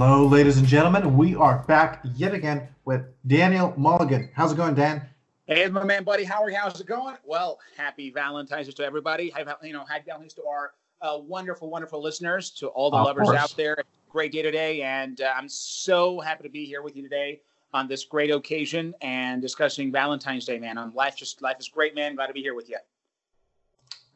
Hello, ladies and gentlemen. We are back yet again with Daniel Mulligan. How's it going, Dan? Hey, my man, buddy. Howard, how's it going? Well, happy Valentine's Day to everybody. Have you know, happy Valentine's to our uh, wonderful, wonderful listeners, to all the Of lovers course. out there. Great day today, and uh, I'm so happy to be here with you today on this great occasion and discussing Valentine's Day, man. On life, just life is great, man. Glad to be here with you.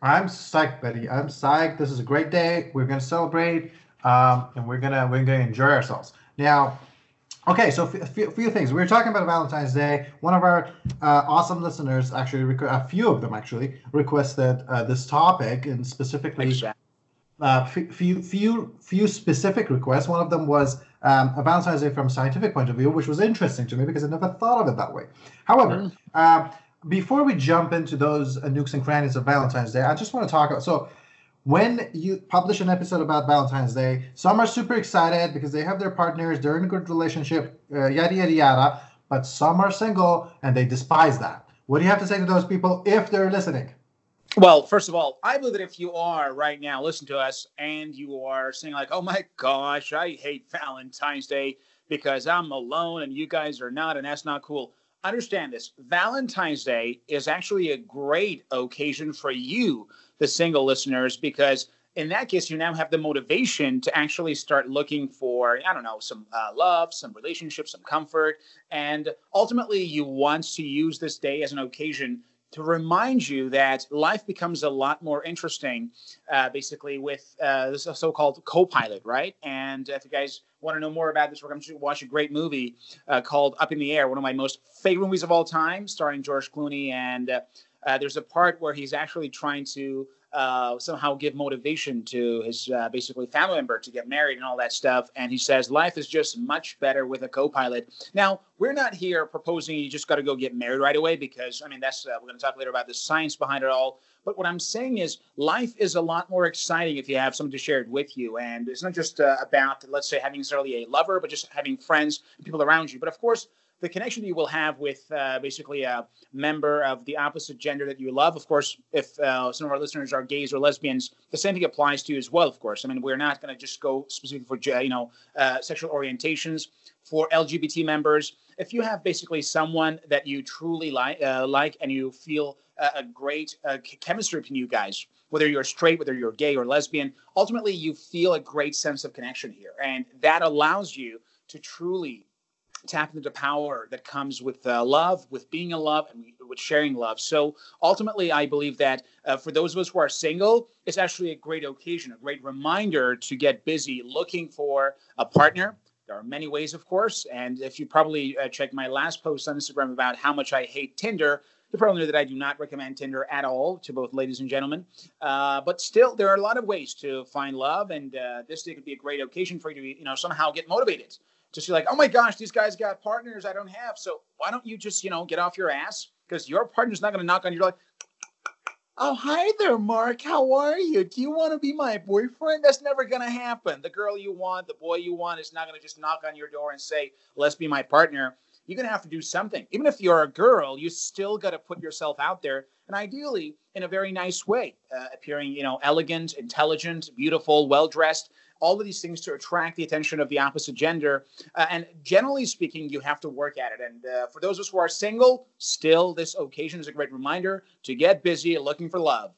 I'm psyched, buddy. I'm psyched. This is a great day. We're gonna celebrate, um, and we're gonna we're gonna enjoy ourselves. Now, okay. So a few, few things. We were talking about Valentine's Day. One of our uh, awesome listeners, actually, a few of them actually requested uh, this topic, and specifically Jack. uh, few few few specific requests. One of them was um, a Valentine's Day from a scientific point of view, which was interesting to me because I never thought of it that way. However, um, before we jump into those uh, nukes and crannies of Valentine's Day, I just want to talk about so. When you publish an episode about Valentine's Day, some are super excited because they have their partners, they're in a good relationship, uh, yada yada yada. But some are single and they despise that. What do you have to say to those people if they're listening? Well, first of all, I believe that if you are right now listening to us and you are saying like, "Oh my gosh, I hate Valentine's Day because I'm alone and you guys are not, and that's not cool." Understand this: Valentine's Day is actually a great occasion for you, the single listeners, because in that case, you now have the motivation to actually start looking for, I don't know, some uh, love, some relationship, some comfort, and ultimately, you want to use this day as an occasion to remind you that life becomes a lot more interesting, uh, basically, with uh, this so called co pilot, right? And if you guys want to know more about this, we're going to watch a great movie uh, called Up in the Air, one of my most favorite movies of all time, starring George Clooney. And uh, there's a part where he's actually trying to uh, somehow give motivation to his uh, basically family member to get married and all that stuff. And he says life is just much better with a co-pilot. Now we're not here proposing you just got to go get married right away because I mean that's uh, we're going to talk later about the science behind it all. But what I'm saying is life is a lot more exciting if you have someone to share it with you, and it's not just uh, about let's say having necessarily a lover, but just having friends and people around you. But of course the connection that you will have with uh, basically a member of the opposite gender that you love. Of course, if uh, some of our listeners are gays or lesbians, the same thing applies to you as well. Of course, I mean we're not going to just go specifically for you know uh, sexual orientations. For LGBT members, if you have basically someone that you truly like, uh, like, and you feel uh, a great uh, chemistry between you guys, whether you're straight, whether you're gay or lesbian, ultimately you feel a great sense of connection here, and that allows you to truly tap into the power that comes with uh, love, with being in love, and with sharing love. So ultimately, I believe that uh, for those of us who are single, it's actually a great occasion, a great reminder to get busy looking for a partner. There are many ways, of course. And if you probably uh, checked my last post on Instagram about how much I hate Tinder, you probably know that I do not recommend Tinder at all to both ladies and gentlemen. Uh, but still, there are a lot of ways to find love, and uh, this day could be a great occasion for you to, you know, somehow get motivated just be like, oh my gosh, these guys got partners I don't have. So why don't you just, you know, get off your ass? Because your partner's not going to knock on your door like, oh, hi there, Mark. How are you? Do you want to be my boyfriend? That's never going to happen. The girl you want, the boy you want is not going to just knock on your door and say, let's be my partner. You're going to have to do something. Even if you're a girl, you still got to put yourself out there and ideally in a very nice way, uh, appearing, you know, elegant, intelligent, beautiful, well dressed all of these things to attract the attention of the opposite gender. Uh, and generally speaking, you have to work at it. And uh, for those of us who are single, still, this occasion is a great reminder to get busy looking for love.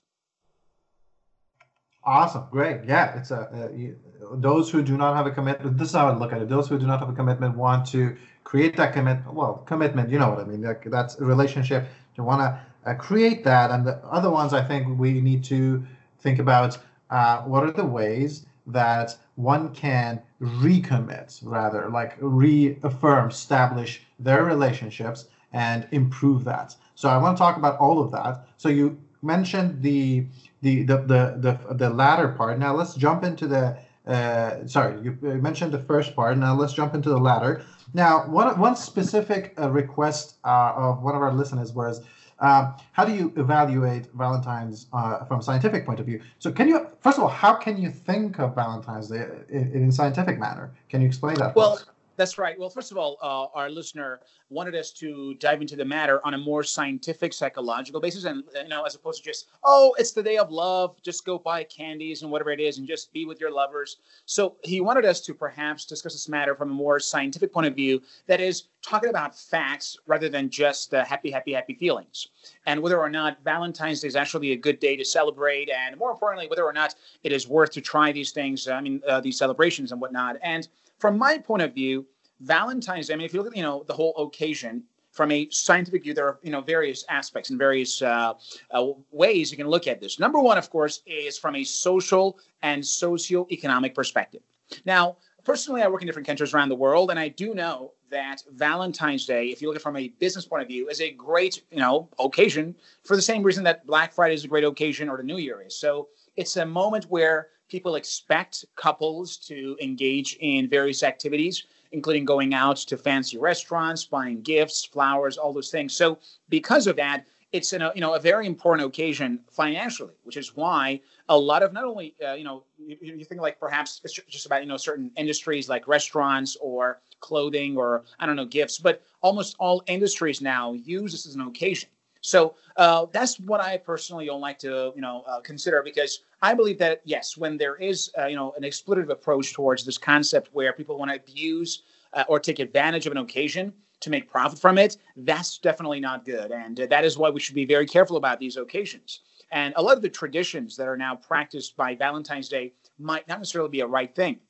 Awesome, great. Yeah, it's a uh, you, those who do not have a commitment. This is how I look at it. Those who do not have a commitment want to create that commitment. Well, commitment, you know what I mean. Like, that's a relationship. You want to uh, create that, and the other ones, I think we need to think about uh, what are the ways that one can recommit, rather like reaffirm, establish their relationships and improve that. So I want to talk about all of that. So you mentioned the the the the the, the latter part. Now let's jump into the uh, sorry, you mentioned the first part. Now let's jump into the latter. Now, one one specific uh, request uh, of one of our listeners was, um, how do you evaluate Valentine's uh, from a scientific point of view? So, can you first of all, how can you think of Valentine's Day in, in a scientific manner? Can you explain that? Well? That's right. Well, first of all, uh, our listener wanted us to dive into the matter on a more scientific, psychological basis, and you know, as opposed to just, oh, it's the day of love, just go buy candies and whatever it is, and just be with your lovers. So he wanted us to perhaps discuss this matter from a more scientific point of view, that is, talking about facts rather than just uh, happy, happy, happy feelings, and whether or not Valentine's Day is actually a good day to celebrate, and more importantly, whether or not it is worth to try these things. I mean, uh, these celebrations and whatnot, and from my point of view, Valentine's Day, I mean, if you look at, you know, the whole occasion from a scientific view, there are, you know, various aspects and various uh, uh, ways you can look at this. Number one, of course, is from a social and socio-economic perspective. Now, personally, I work in different countries around the world, and I do know that Valentine's Day, if you look at it from a business point of view, is a great, you know, occasion for the same reason that Black Friday is a great occasion or the New Year is. So it's a moment where people expect couples to engage in various activities including going out to fancy restaurants, buying gifts, flowers, all those things. So because of that, it's a you know a very important occasion financially, which is why a lot of not only uh, you know you, you, think like perhaps it's just about you know certain industries like restaurants or clothing or I don't know gifts, but almost all industries now use this as an occasion. So uh, that's what I personally don't like to you know uh, consider because I believe that yes, when there is uh, you know an exploitative approach towards this concept where people want to abuse uh, or take advantage of an occasion to make profit from it, that's definitely not good, and uh, that is why we should be very careful about these occasions. And a lot of the traditions that are now practiced by Valentine's Day might not necessarily be a right thing.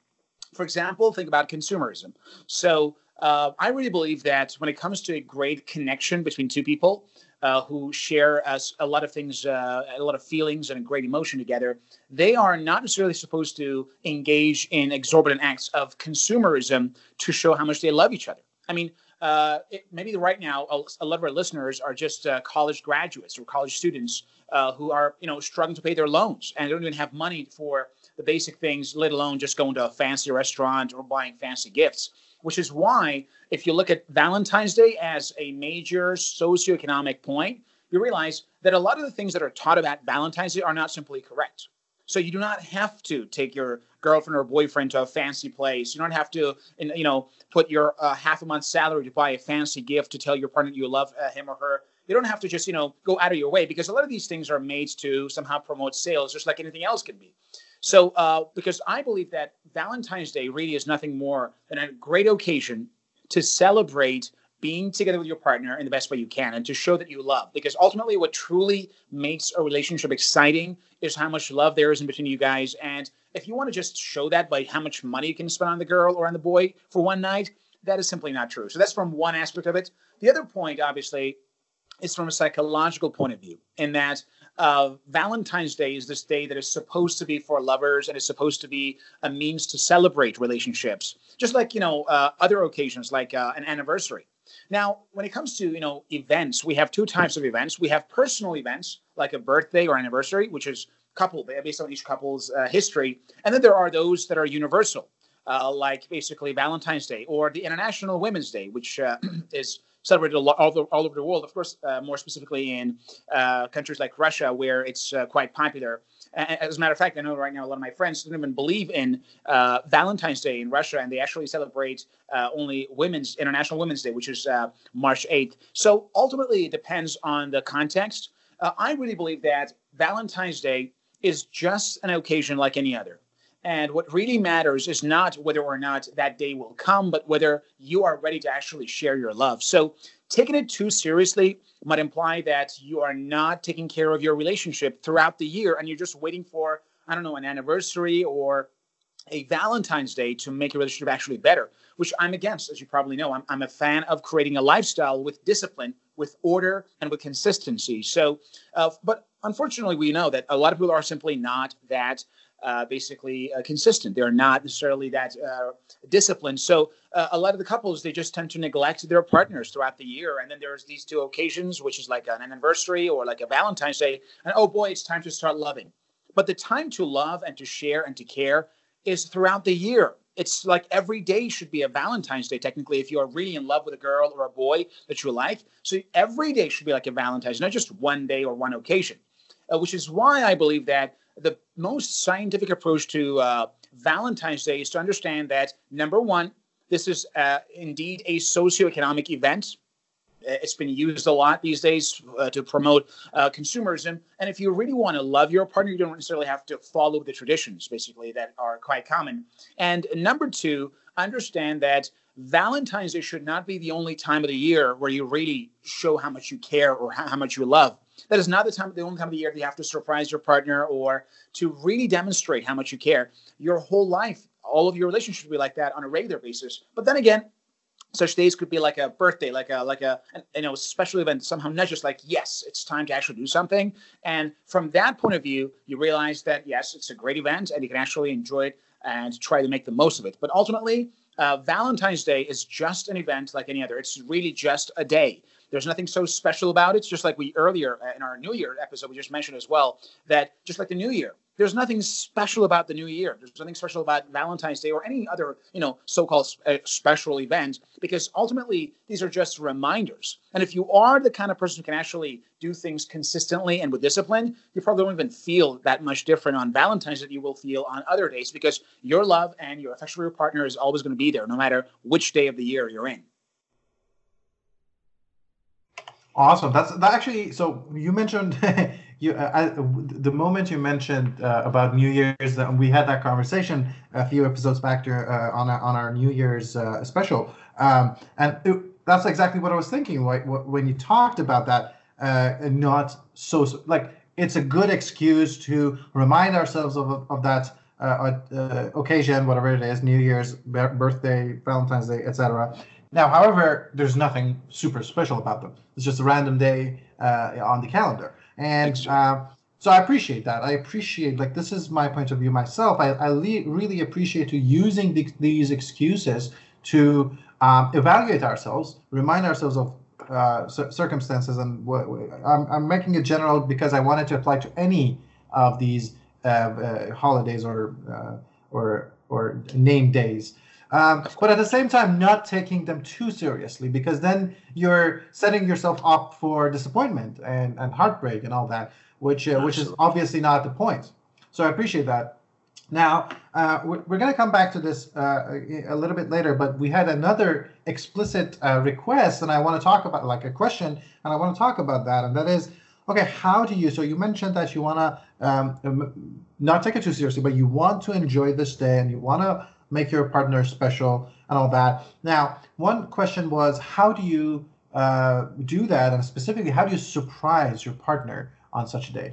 For example, think about consumerism. So uh, I really believe that when it comes to a great connection between two people, uh, who share us a lot of things, uh, a lot of feelings and a great emotion together, they are not necessarily supposed to engage in exorbitant acts of consumerism to show how much they love each other. I mean, uh, it, maybe right now a, lot of our listeners are just uh, college graduates or college students uh, who are, you know, struggling to pay their loans and don't even have money for the basic things, let alone just going to a fancy restaurant or buying fancy gifts which is why if you look at Valentine's Day as a major socioeconomic point, you realize that a lot of the things that are taught about Valentine's Day are not simply correct. So you do not have to take your girlfriend or boyfriend to a fancy place. You don't have to, you know, put your uh, half a month's salary to buy a fancy gift to tell your partner you love uh, him or her. You don't have to just, you know, go out of your way because a lot of these things are made to somehow promote sales, just like anything else can be. So, uh, because I believe that Valentine's Day really is nothing more than a great occasion to celebrate being together with your partner in the best way you can and to show that you love. Because ultimately, what truly makes a relationship exciting is how much love there is in between you guys. And if you want to just show that by how much money you can spend on the girl or on the boy for one night, that is simply not true. So that's from one aspect of it. The other point, obviously, is from a psychological point of view, in that uh, Valentine's Day is this day that is supposed to be for lovers and is supposed to be a means to celebrate relationships, just like you know uh, other occasions like uh, an anniversary. Now, when it comes to you know events, we have two types of events. We have personal events like a birthday or anniversary, which is couple based on each couple's uh, history, and then there are those that are universal, uh, like basically Valentine's Day or the International Women's Day, which uh, is celebrated all, over, all over the world. Of course, uh, more specifically in uh, countries like Russia, where it's uh, quite popular. As a matter of fact, I know right now a lot of my friends don't even believe in uh, Valentine's Day in Russia, and they actually celebrate uh, only Women's International Women's Day, which is uh, March 8th. So ultimately, it depends on the context. I really believe that Valentine's Day is just an occasion like any other. And what really matters is not whether or not that day will come, but whether you are ready to actually share your love. So, taking it too seriously might imply that you are not taking care of your relationship throughout the year and you're just waiting for, I don't know, an anniversary or a Valentine's Day to make your relationship actually better, which I'm against, as you probably know. I'm, I'm a fan of creating a lifestyle with discipline, with order, and with consistency. So, uh, but unfortunately, we know that a lot of people are simply not that uh, basically uh, consistent. They're not necessarily that uh, disciplined. So uh, a lot of the couples they just tend to neglect their partners throughout the year. And then there's these two occasions, which is like an anniversary or like a Valentine's Day, and oh boy, it's time to start loving. But the time to love and to share and to care is throughout the year. It's like every day should be a Valentine's Day, technically, if you are really in love with a girl or a boy that you like. So every day should be like a Valentine's, not just one day or one occasion, uh, which is why I believe that the most scientific approach to uh, Valentine's Day is to understand that number one, This is uh, indeed a socioeconomic event. Uh, it's been used a lot these days uh, to promote uh, consumerism. And if you really want to love your partner, you don't necessarily have to follow the traditions, basically, that are quite common. And number two, understand that Valentine's Day should not be the only time of the year where you really show how much you care or how, how much you love. That is not the time, the only time of the year that you have to surprise your partner or to really demonstrate how much you care. Your whole life, all of your relationships should be like that on a regular basis. But then again, such days could be like a birthday, like a like a you know special event. Somehow not just like yes, it's time to actually do something. And from that point of view, you realize that yes, it's a great event, and you can actually enjoy it and try to make the most of it. But ultimately, uh, Valentine's Day is just an event like any other. It's really just a day. There's nothing so special about it. It's just like we earlier uh, in our New Year episode, we just mentioned as well that just like the New Year, there's nothing special about the New Year. There's nothing special about Valentine's Day or any other, you know, so-called uh, special event because ultimately these are just reminders. And if you are the kind of person who can actually do things consistently and with discipline, you probably won't even feel that much different on Valentine's that you will feel on other days because your love and your affection for your partner is always going to be there, no matter which day of the year you're in. Awesome. That's that actually. So you mentioned you uh, the moment you mentioned uh, about New Year's. Uh, we had that conversation a few episodes back to, uh, on our, on our New Year's uh, special, um, and it, that's exactly what I was thinking. Like when you talked about that, uh, not so like it's a good excuse to remind ourselves of of that. occasion, whatever it is, New Year's, birthday, Valentine's Day, etc., now, however, there's nothing super special about them. It's just a random day uh, on the calendar, and uh, so I appreciate that. I appreciate like this is my point of view myself. I, I le- really appreciate you using the, these excuses to um, evaluate ourselves, remind ourselves of uh, circumstances, and w- I'm, I'm making it general because I wanted to apply to any of these uh, uh, holidays or uh, or or named days. Um, but at the same time, not taking them too seriously because then you're setting yourself up for disappointment and, and heartbreak and all that, which uh, which is obviously not the point. So I appreciate that. Now uh, we're, we're going to come back to this uh, a little bit later, but we had another explicit uh, request, and I want to talk about like a question, and I want to talk about that, and that is, okay, how do you? So you mentioned that you want to um, not take it too seriously, but you want to enjoy this day, and you want to make your partner special and all that. Now, one question was how do you uh, do that, and specifically, how do you surprise your partner on such a day?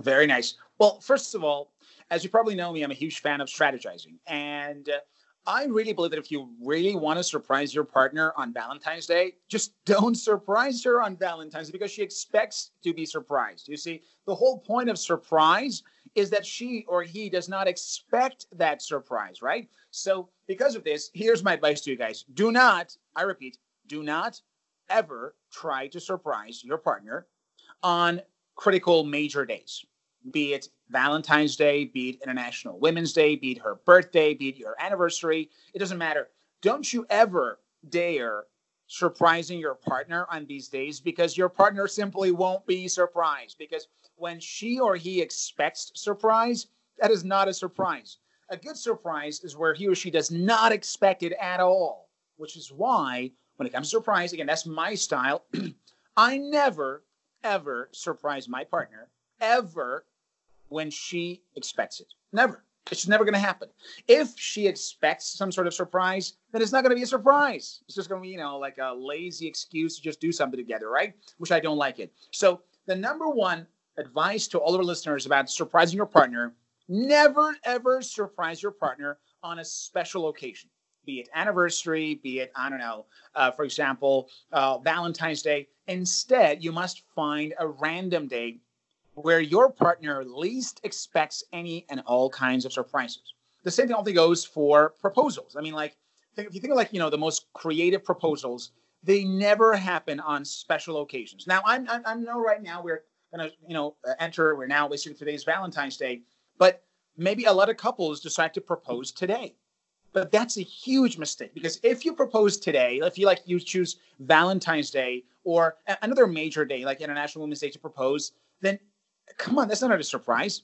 Very nice. Well, first of all, as you probably know me, I'm a huge fan of strategizing. And uh, I really believe that if you really want to surprise your partner on Valentine's Day, just don't surprise her on Valentine's because she expects to be surprised. You see, the whole point of surprise is that she or he does not expect that surprise, right? So, because of this, here's my advice to you guys do not, I repeat, do not ever try to surprise your partner on critical major days, be it Valentine's Day, be it International Women's Day, be it her birthday, be it your anniversary. It doesn't matter. Don't you ever dare surprising your partner on these days because your partner simply won't be surprised because when she or he expects surprise, that is not a surprise. A good surprise is where he or she does not expect it at all, which is why when it comes to surprise, again, that's my style. I never, ever surprise my partner, ever, when she expects it. Never. It's never going to happen. If she expects some sort of surprise, then it's not going to be a surprise. It's just going to be, you know, like a lazy excuse to just do something together, right? Which I don't like it. So the number one advice to all of our listeners about surprising your partner. Never ever surprise your partner on a special occasion be it anniversary be it i don't know uh, for example uh, valentine's day. Instead you must find a random day where your partner least expects any and all kinds of surprises. The same thing only goes for proposals. I mean like if you think of like you know the most creative proposals they never happen on special occasions. Now i'm i, I know right now we're going to you know uh, enter. We're now basically today's Valentine's Day, but maybe a lot of couples decide to propose today. But that's a huge mistake because if you propose today, if you like you choose Valentine's Day or another major day like International Women's Day to propose, then come on, that's not a surprise.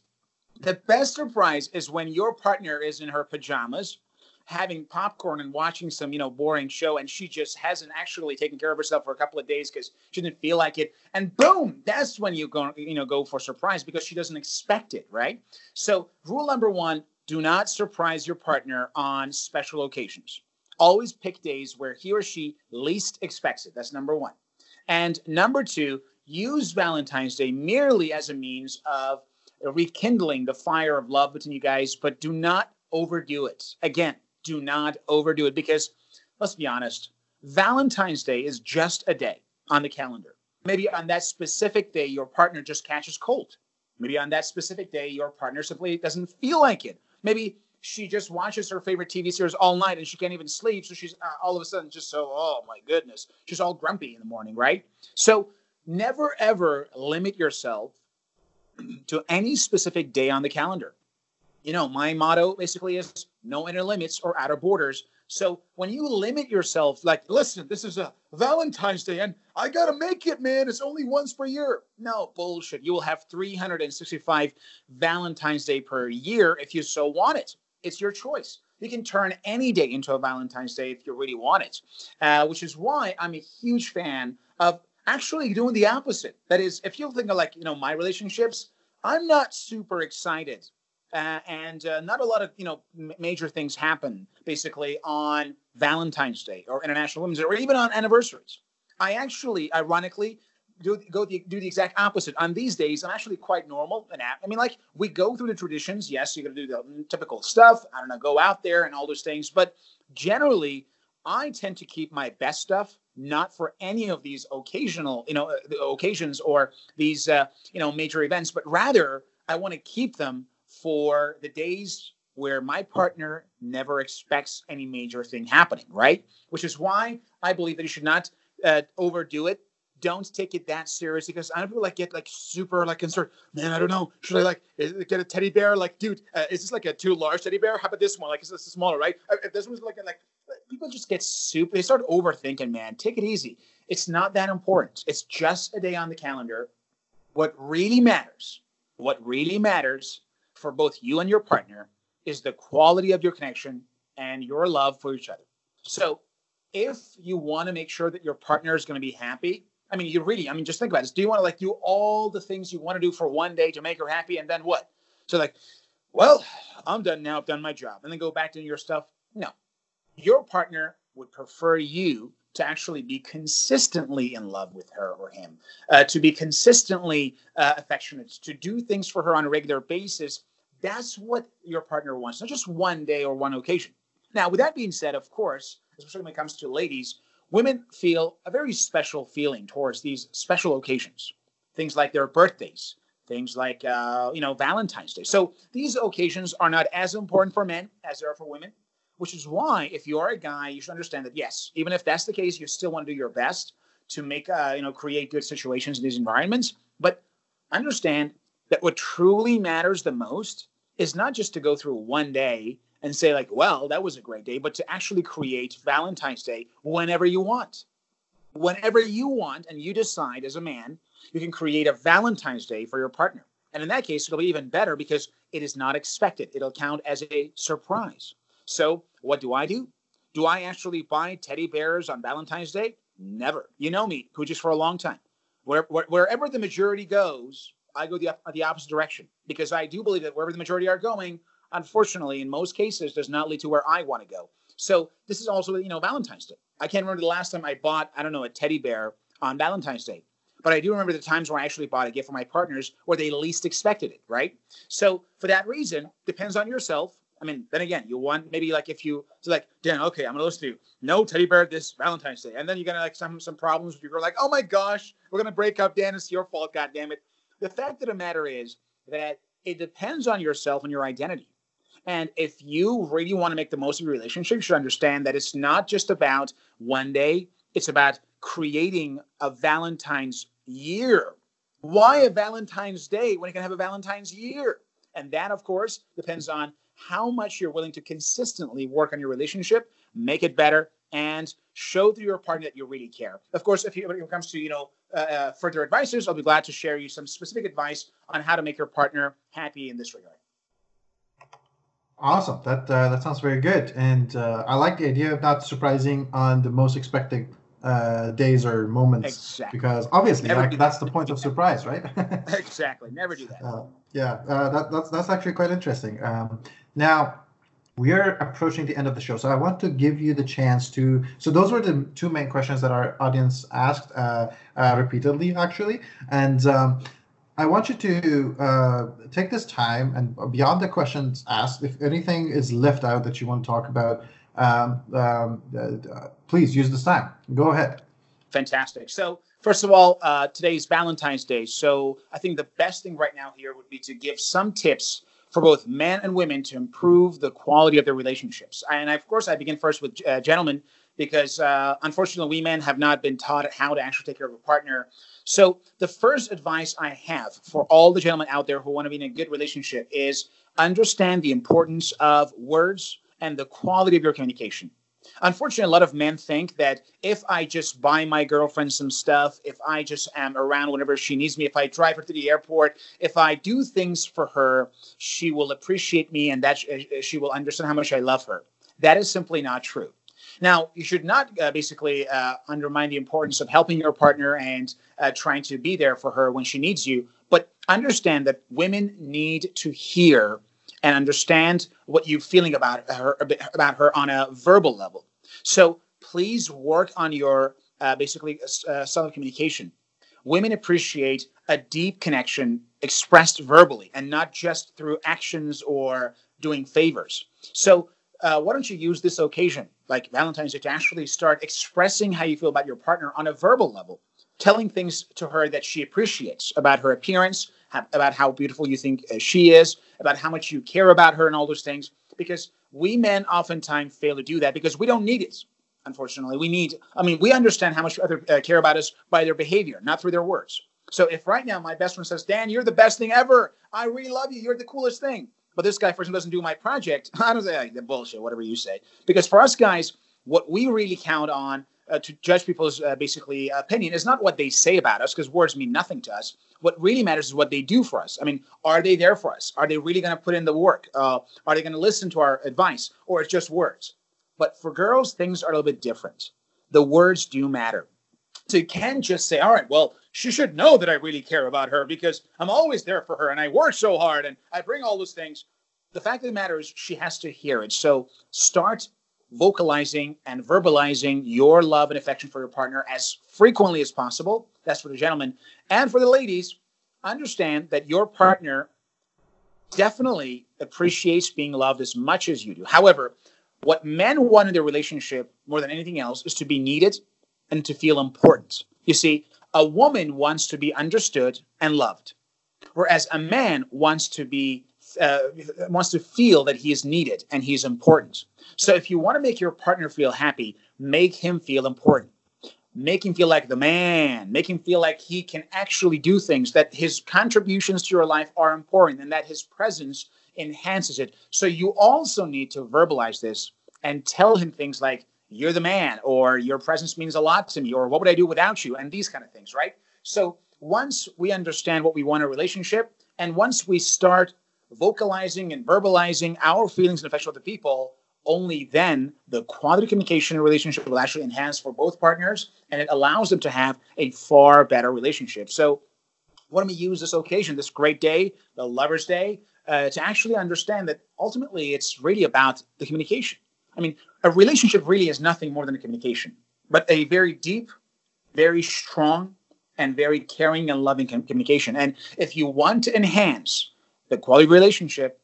The best surprise is when your partner is in her pajamas having popcorn and watching some, you know, boring show, and she just hasn't actually taken care of herself for a couple of days because she didn't feel like it. And boom, that's when you go, you know, go for surprise because she doesn't expect it, right? So rule number one: do not surprise your partner on special occasions. Always pick days where he or she least expects it. That's number one. And number two, use Valentine's Day merely as a means of rekindling the fire of love between you guys, but do not overdo it. Again, do not overdo it because let's be honest, Valentine's Day is just a day on the calendar. Maybe on that specific day, your partner just catches cold. Maybe on that specific day, your partner simply doesn't feel like it. Maybe she just watches her favorite TV series all night and she can't even sleep. So she's uh, all of a sudden just so, oh my goodness, she's all grumpy in the morning, right? So never ever limit yourself to any specific day on the calendar. You know, my motto basically is no inner limits or outer borders. So when you limit yourself, like, listen, this is a Valentine's Day and I got to make it, man. It's only once per year. No, bullshit. You will have 365 Valentine's Day per year if you so want it. It's your choice. You can turn any day into a Valentine's Day if you really want it, uh, which is why I'm a huge fan of actually doing the opposite. That is, if you think of like, you know, my relationships, I'm not super excited uh, and uh, not a lot of you know m- major things happen basically on Valentine's Day or International Women's Day or even on anniversaries. I actually, ironically, do go the, do the exact opposite. On these days, I'm actually quite normal and I mean, like we go through the traditions. Yes, you're gonna do the typical stuff. I don't know, go out there and all those things. But generally, I tend to keep my best stuff not for any of these occasional, you know, uh, occasions or these, uh, you know, major events, but rather I want to keep them for the days where my partner never expects any major thing happening, right? Which is why I believe that you should not uh, overdo it. Don't take it that serious because I don't feel like get like super like concerned. Man, I don't know. Should I like get a teddy bear? Like, dude, uh, is this like a too large teddy bear? How about this one? Like, is this smaller, right? If this one's like like people just get super. They start overthinking. Man, take it easy. It's not that important. It's just a day on the calendar. What really matters, what really matters for both you and your partner is the quality of your connection and your love for each other. So, if you want to make sure that your partner is going to be happy, I mean, you really, I mean, just think about this. Do you want to like do all the things you want to do for one day to make her happy and then what? So, like, well, I'm done now. I've done my job. And then go back to your stuff. No. Your partner would prefer you to actually be consistently in love with her or him, uh, to be consistently uh, affectionate, to do things for her on a regular basis that's what your partner wants, not just one day or one occasion. Now, with that being said, of course, especially when it comes to ladies, women feel a very special feeling towards these special occasions. Things like their birthdays, things like uh, you know Valentine's Day. So these occasions are not as important for men as they are for women, which is why if you are a guy, you should understand that yes, even if that's the case, you still want to do your best to make uh, you know create good situations in these environments. But understand that what truly matters the most is not just to go through one day and say like well that was a great day but to actually create valentine's day whenever you want. Whenever you want and you decide as a man you can create a valentine's day for your partner. And in that case it'll be even better because it is not expected. It'll count as a surprise. So what do i do? Do i actually buy teddy bears on valentine's day? Never. You know me just for a long time. Where, where, wherever the majority goes I go the, the opposite direction because I do believe that wherever the majority are going, unfortunately, in most cases, does not lead to where I want to go. So this is also, you know, Valentine's Day. I can't remember the last time I bought, I don't know, a teddy bear on Valentine's Day. But I do remember the times where I actually bought a gift for my partners where they least expected it, right? So for that reason, depends on yourself. I mean, then again, you want maybe like if you so like, Dan, okay, I'm gonna listen to you. No teddy bear this Valentine's Day, and then you're gonna like some some problems with your girl, like, oh my gosh, we're gonna break up, Dan. It's your fault, God damn it the fact of the matter is that it depends on yourself and your identity. And if you really want to make the most of your relationship, you should understand that it's not just about one day, it's about creating a Valentine's year. Why a Valentine's Day when you can have a Valentine's year? And that, of course, depends on how much you're willing to consistently work on your relationship, make it better, and show to your partner that you really care. Of course, if, you, when it comes to you know uh, uh, further advices, I'll be glad to share you some specific advice on how to make your partner happy in this regard. Awesome. That uh, that sounds very good, and uh, I like the idea of not surprising on the most expected uh, days or moments Exactly. because obviously like, do that's the point of surprise, right? exactly. Never do that. Uh, yeah, uh, that, that's that's actually quite interesting. Um, now we are approaching the end of the show, so I want to give you the chance to. So those were the two main questions that our audience asked uh, uh, repeatedly, actually, and um, I want you to uh, take this time and beyond the questions asked, if anything is left out that you want to talk about, um, um, uh, please use this time. Go ahead. Fantastic. So, first of all, uh, today's Valentine's Day. So, I think the best thing right now here would be to give some tips for both men and women to improve the quality of their relationships. And of course, I begin first with uh, gentlemen because uh, unfortunately, we men have not been taught how to actually take care of a partner. So, the first advice I have for all the gentlemen out there who want to be in a good relationship is understand the importance of words and the quality of your communication. Unfortunately, a lot of men think that if I just buy my girlfriend some stuff, if I just am around whenever she needs me, if I drive her to the airport, if I do things for her, she will appreciate me and that sh- uh, she will understand how much I love her. That is simply not true. Now, you should not uh, basically uh, undermine the importance of helping your partner and uh, trying to be there for her when she needs you, but understand that women need to hear and understand what you're feeling about her about her on a verbal level. So please work on your uh, basically uh, of communication. Women appreciate a deep connection expressed verbally and not just through actions or doing favors. So uh, why don't you use this occasion, like Valentine's Day, to actually start expressing how you feel about your partner on a verbal level, telling things to her that she appreciates about her appearance, about how beautiful you think uh, she is, about how much you care about her, and all those things. Because we men oftentimes fail to do that because we don't need it. Unfortunately, we need. I mean, we understand how much other uh, care about us by their behavior, not through their words. So if right now my best friend says, "Dan, you're the best thing ever. I really love you. You're the coolest thing," but this guy, for example, doesn't do my project, I don't say the bullshit, whatever you say. Because for us guys, what we really count on uh, to judge people's uh, basically opinion is not what they say about us, because words mean nothing to us. What really matters is what they do for us. I mean, are they there for us? Are they really going to put in the work? Uh, are they going to listen to our advice, or it's just words? But for girls, things are a little bit different. The words do matter. So you can't just say, all right, well, she should know that I really care about her because I'm always there for her and I work so hard and I bring all those things. The fact of the matter is, she has to hear it. So start vocalizing and verbalizing your love and affection for your partner as frequently as possible. That's for the gentlemen. And for the ladies, understand that your partner definitely appreciates being loved as much as you do. However, what men want in their relationship more than anything else is to be needed and to feel important. You see, a woman wants to be understood and loved, whereas a man wants to be uh, wants to feel that he is needed and he's important. So if you want to make your partner feel happy, make him feel important. Make him feel like the man. Make him feel like he can actually do things, that his contributions to your life are important, and that his presence enhances it. So you also need to verbalize this and tell him things like, you're the man, or your presence means a lot to me, or what would I do without you, and these kind of things, right? So once we understand what we want in a relationship, and once we start vocalizing and verbalizing our feelings and affection with the people, only then the quality communication relationship will actually enhance for both partners, and it allows them to have a far better relationship. So, why don't we use this occasion, this great day, the Lovers' Day, uh, to actually understand that ultimately it's really about the communication. I mean, a relationship really is nothing more than a communication, but a very deep, very strong, and very caring and loving com- communication. And if you want to enhance the quality relationship,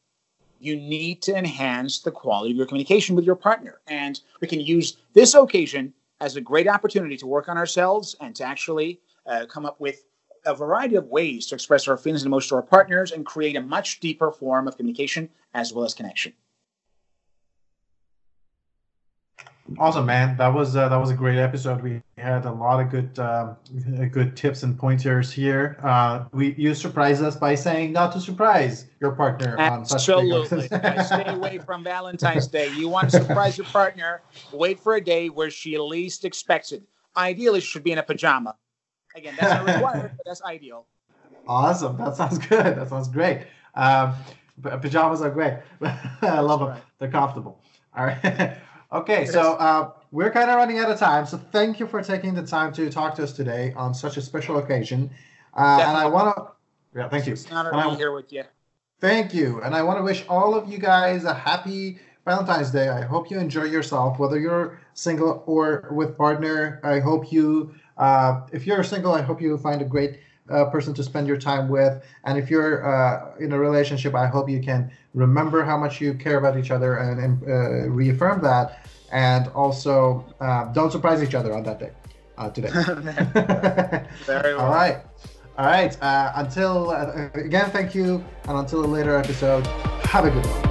you need to enhance the quality of your communication with your partner. And we can use this occasion as a great opportunity to work on ourselves and to actually uh, come up with a variety of ways to express our feelings and emotions to our partners and create a much deeper form of communication as well as connection. Awesome, man. That was uh, that was a great episode. We had a lot of good um, good tips and pointers here. Uh, we you surprised us by saying not to surprise your partner on such Absolutely. stay away from Valentine's Day. You want to surprise your partner, wait for a day where she least expects it. Ideally, she should be in a pajama. Again, that's not required, but that's ideal. Awesome. That sounds good. That sounds great. Um, pajamas are great. I love them. They're comfortable. All right. okay, so uh, we're kind of running out of time. So thank you for taking the time to talk to us today on such a special occasion. Uh, and I want to, yeah, thank you. It's an honor to be here with you. Thank you. And I want to wish all of you guys a happy Valentine's Day. I hope you enjoy yourself, whether you're single or with partner. I hope you, uh, if you're single, I hope you find a great uh, person to spend your time with. And if you're uh, in a relationship, I hope you can remember how much you care about each other and, and uh, reaffirm that. And also, uh, don't surprise each other on that day uh, today. Very well. All right. All right. Uh, until again, thank you. And until a later episode, have a good one.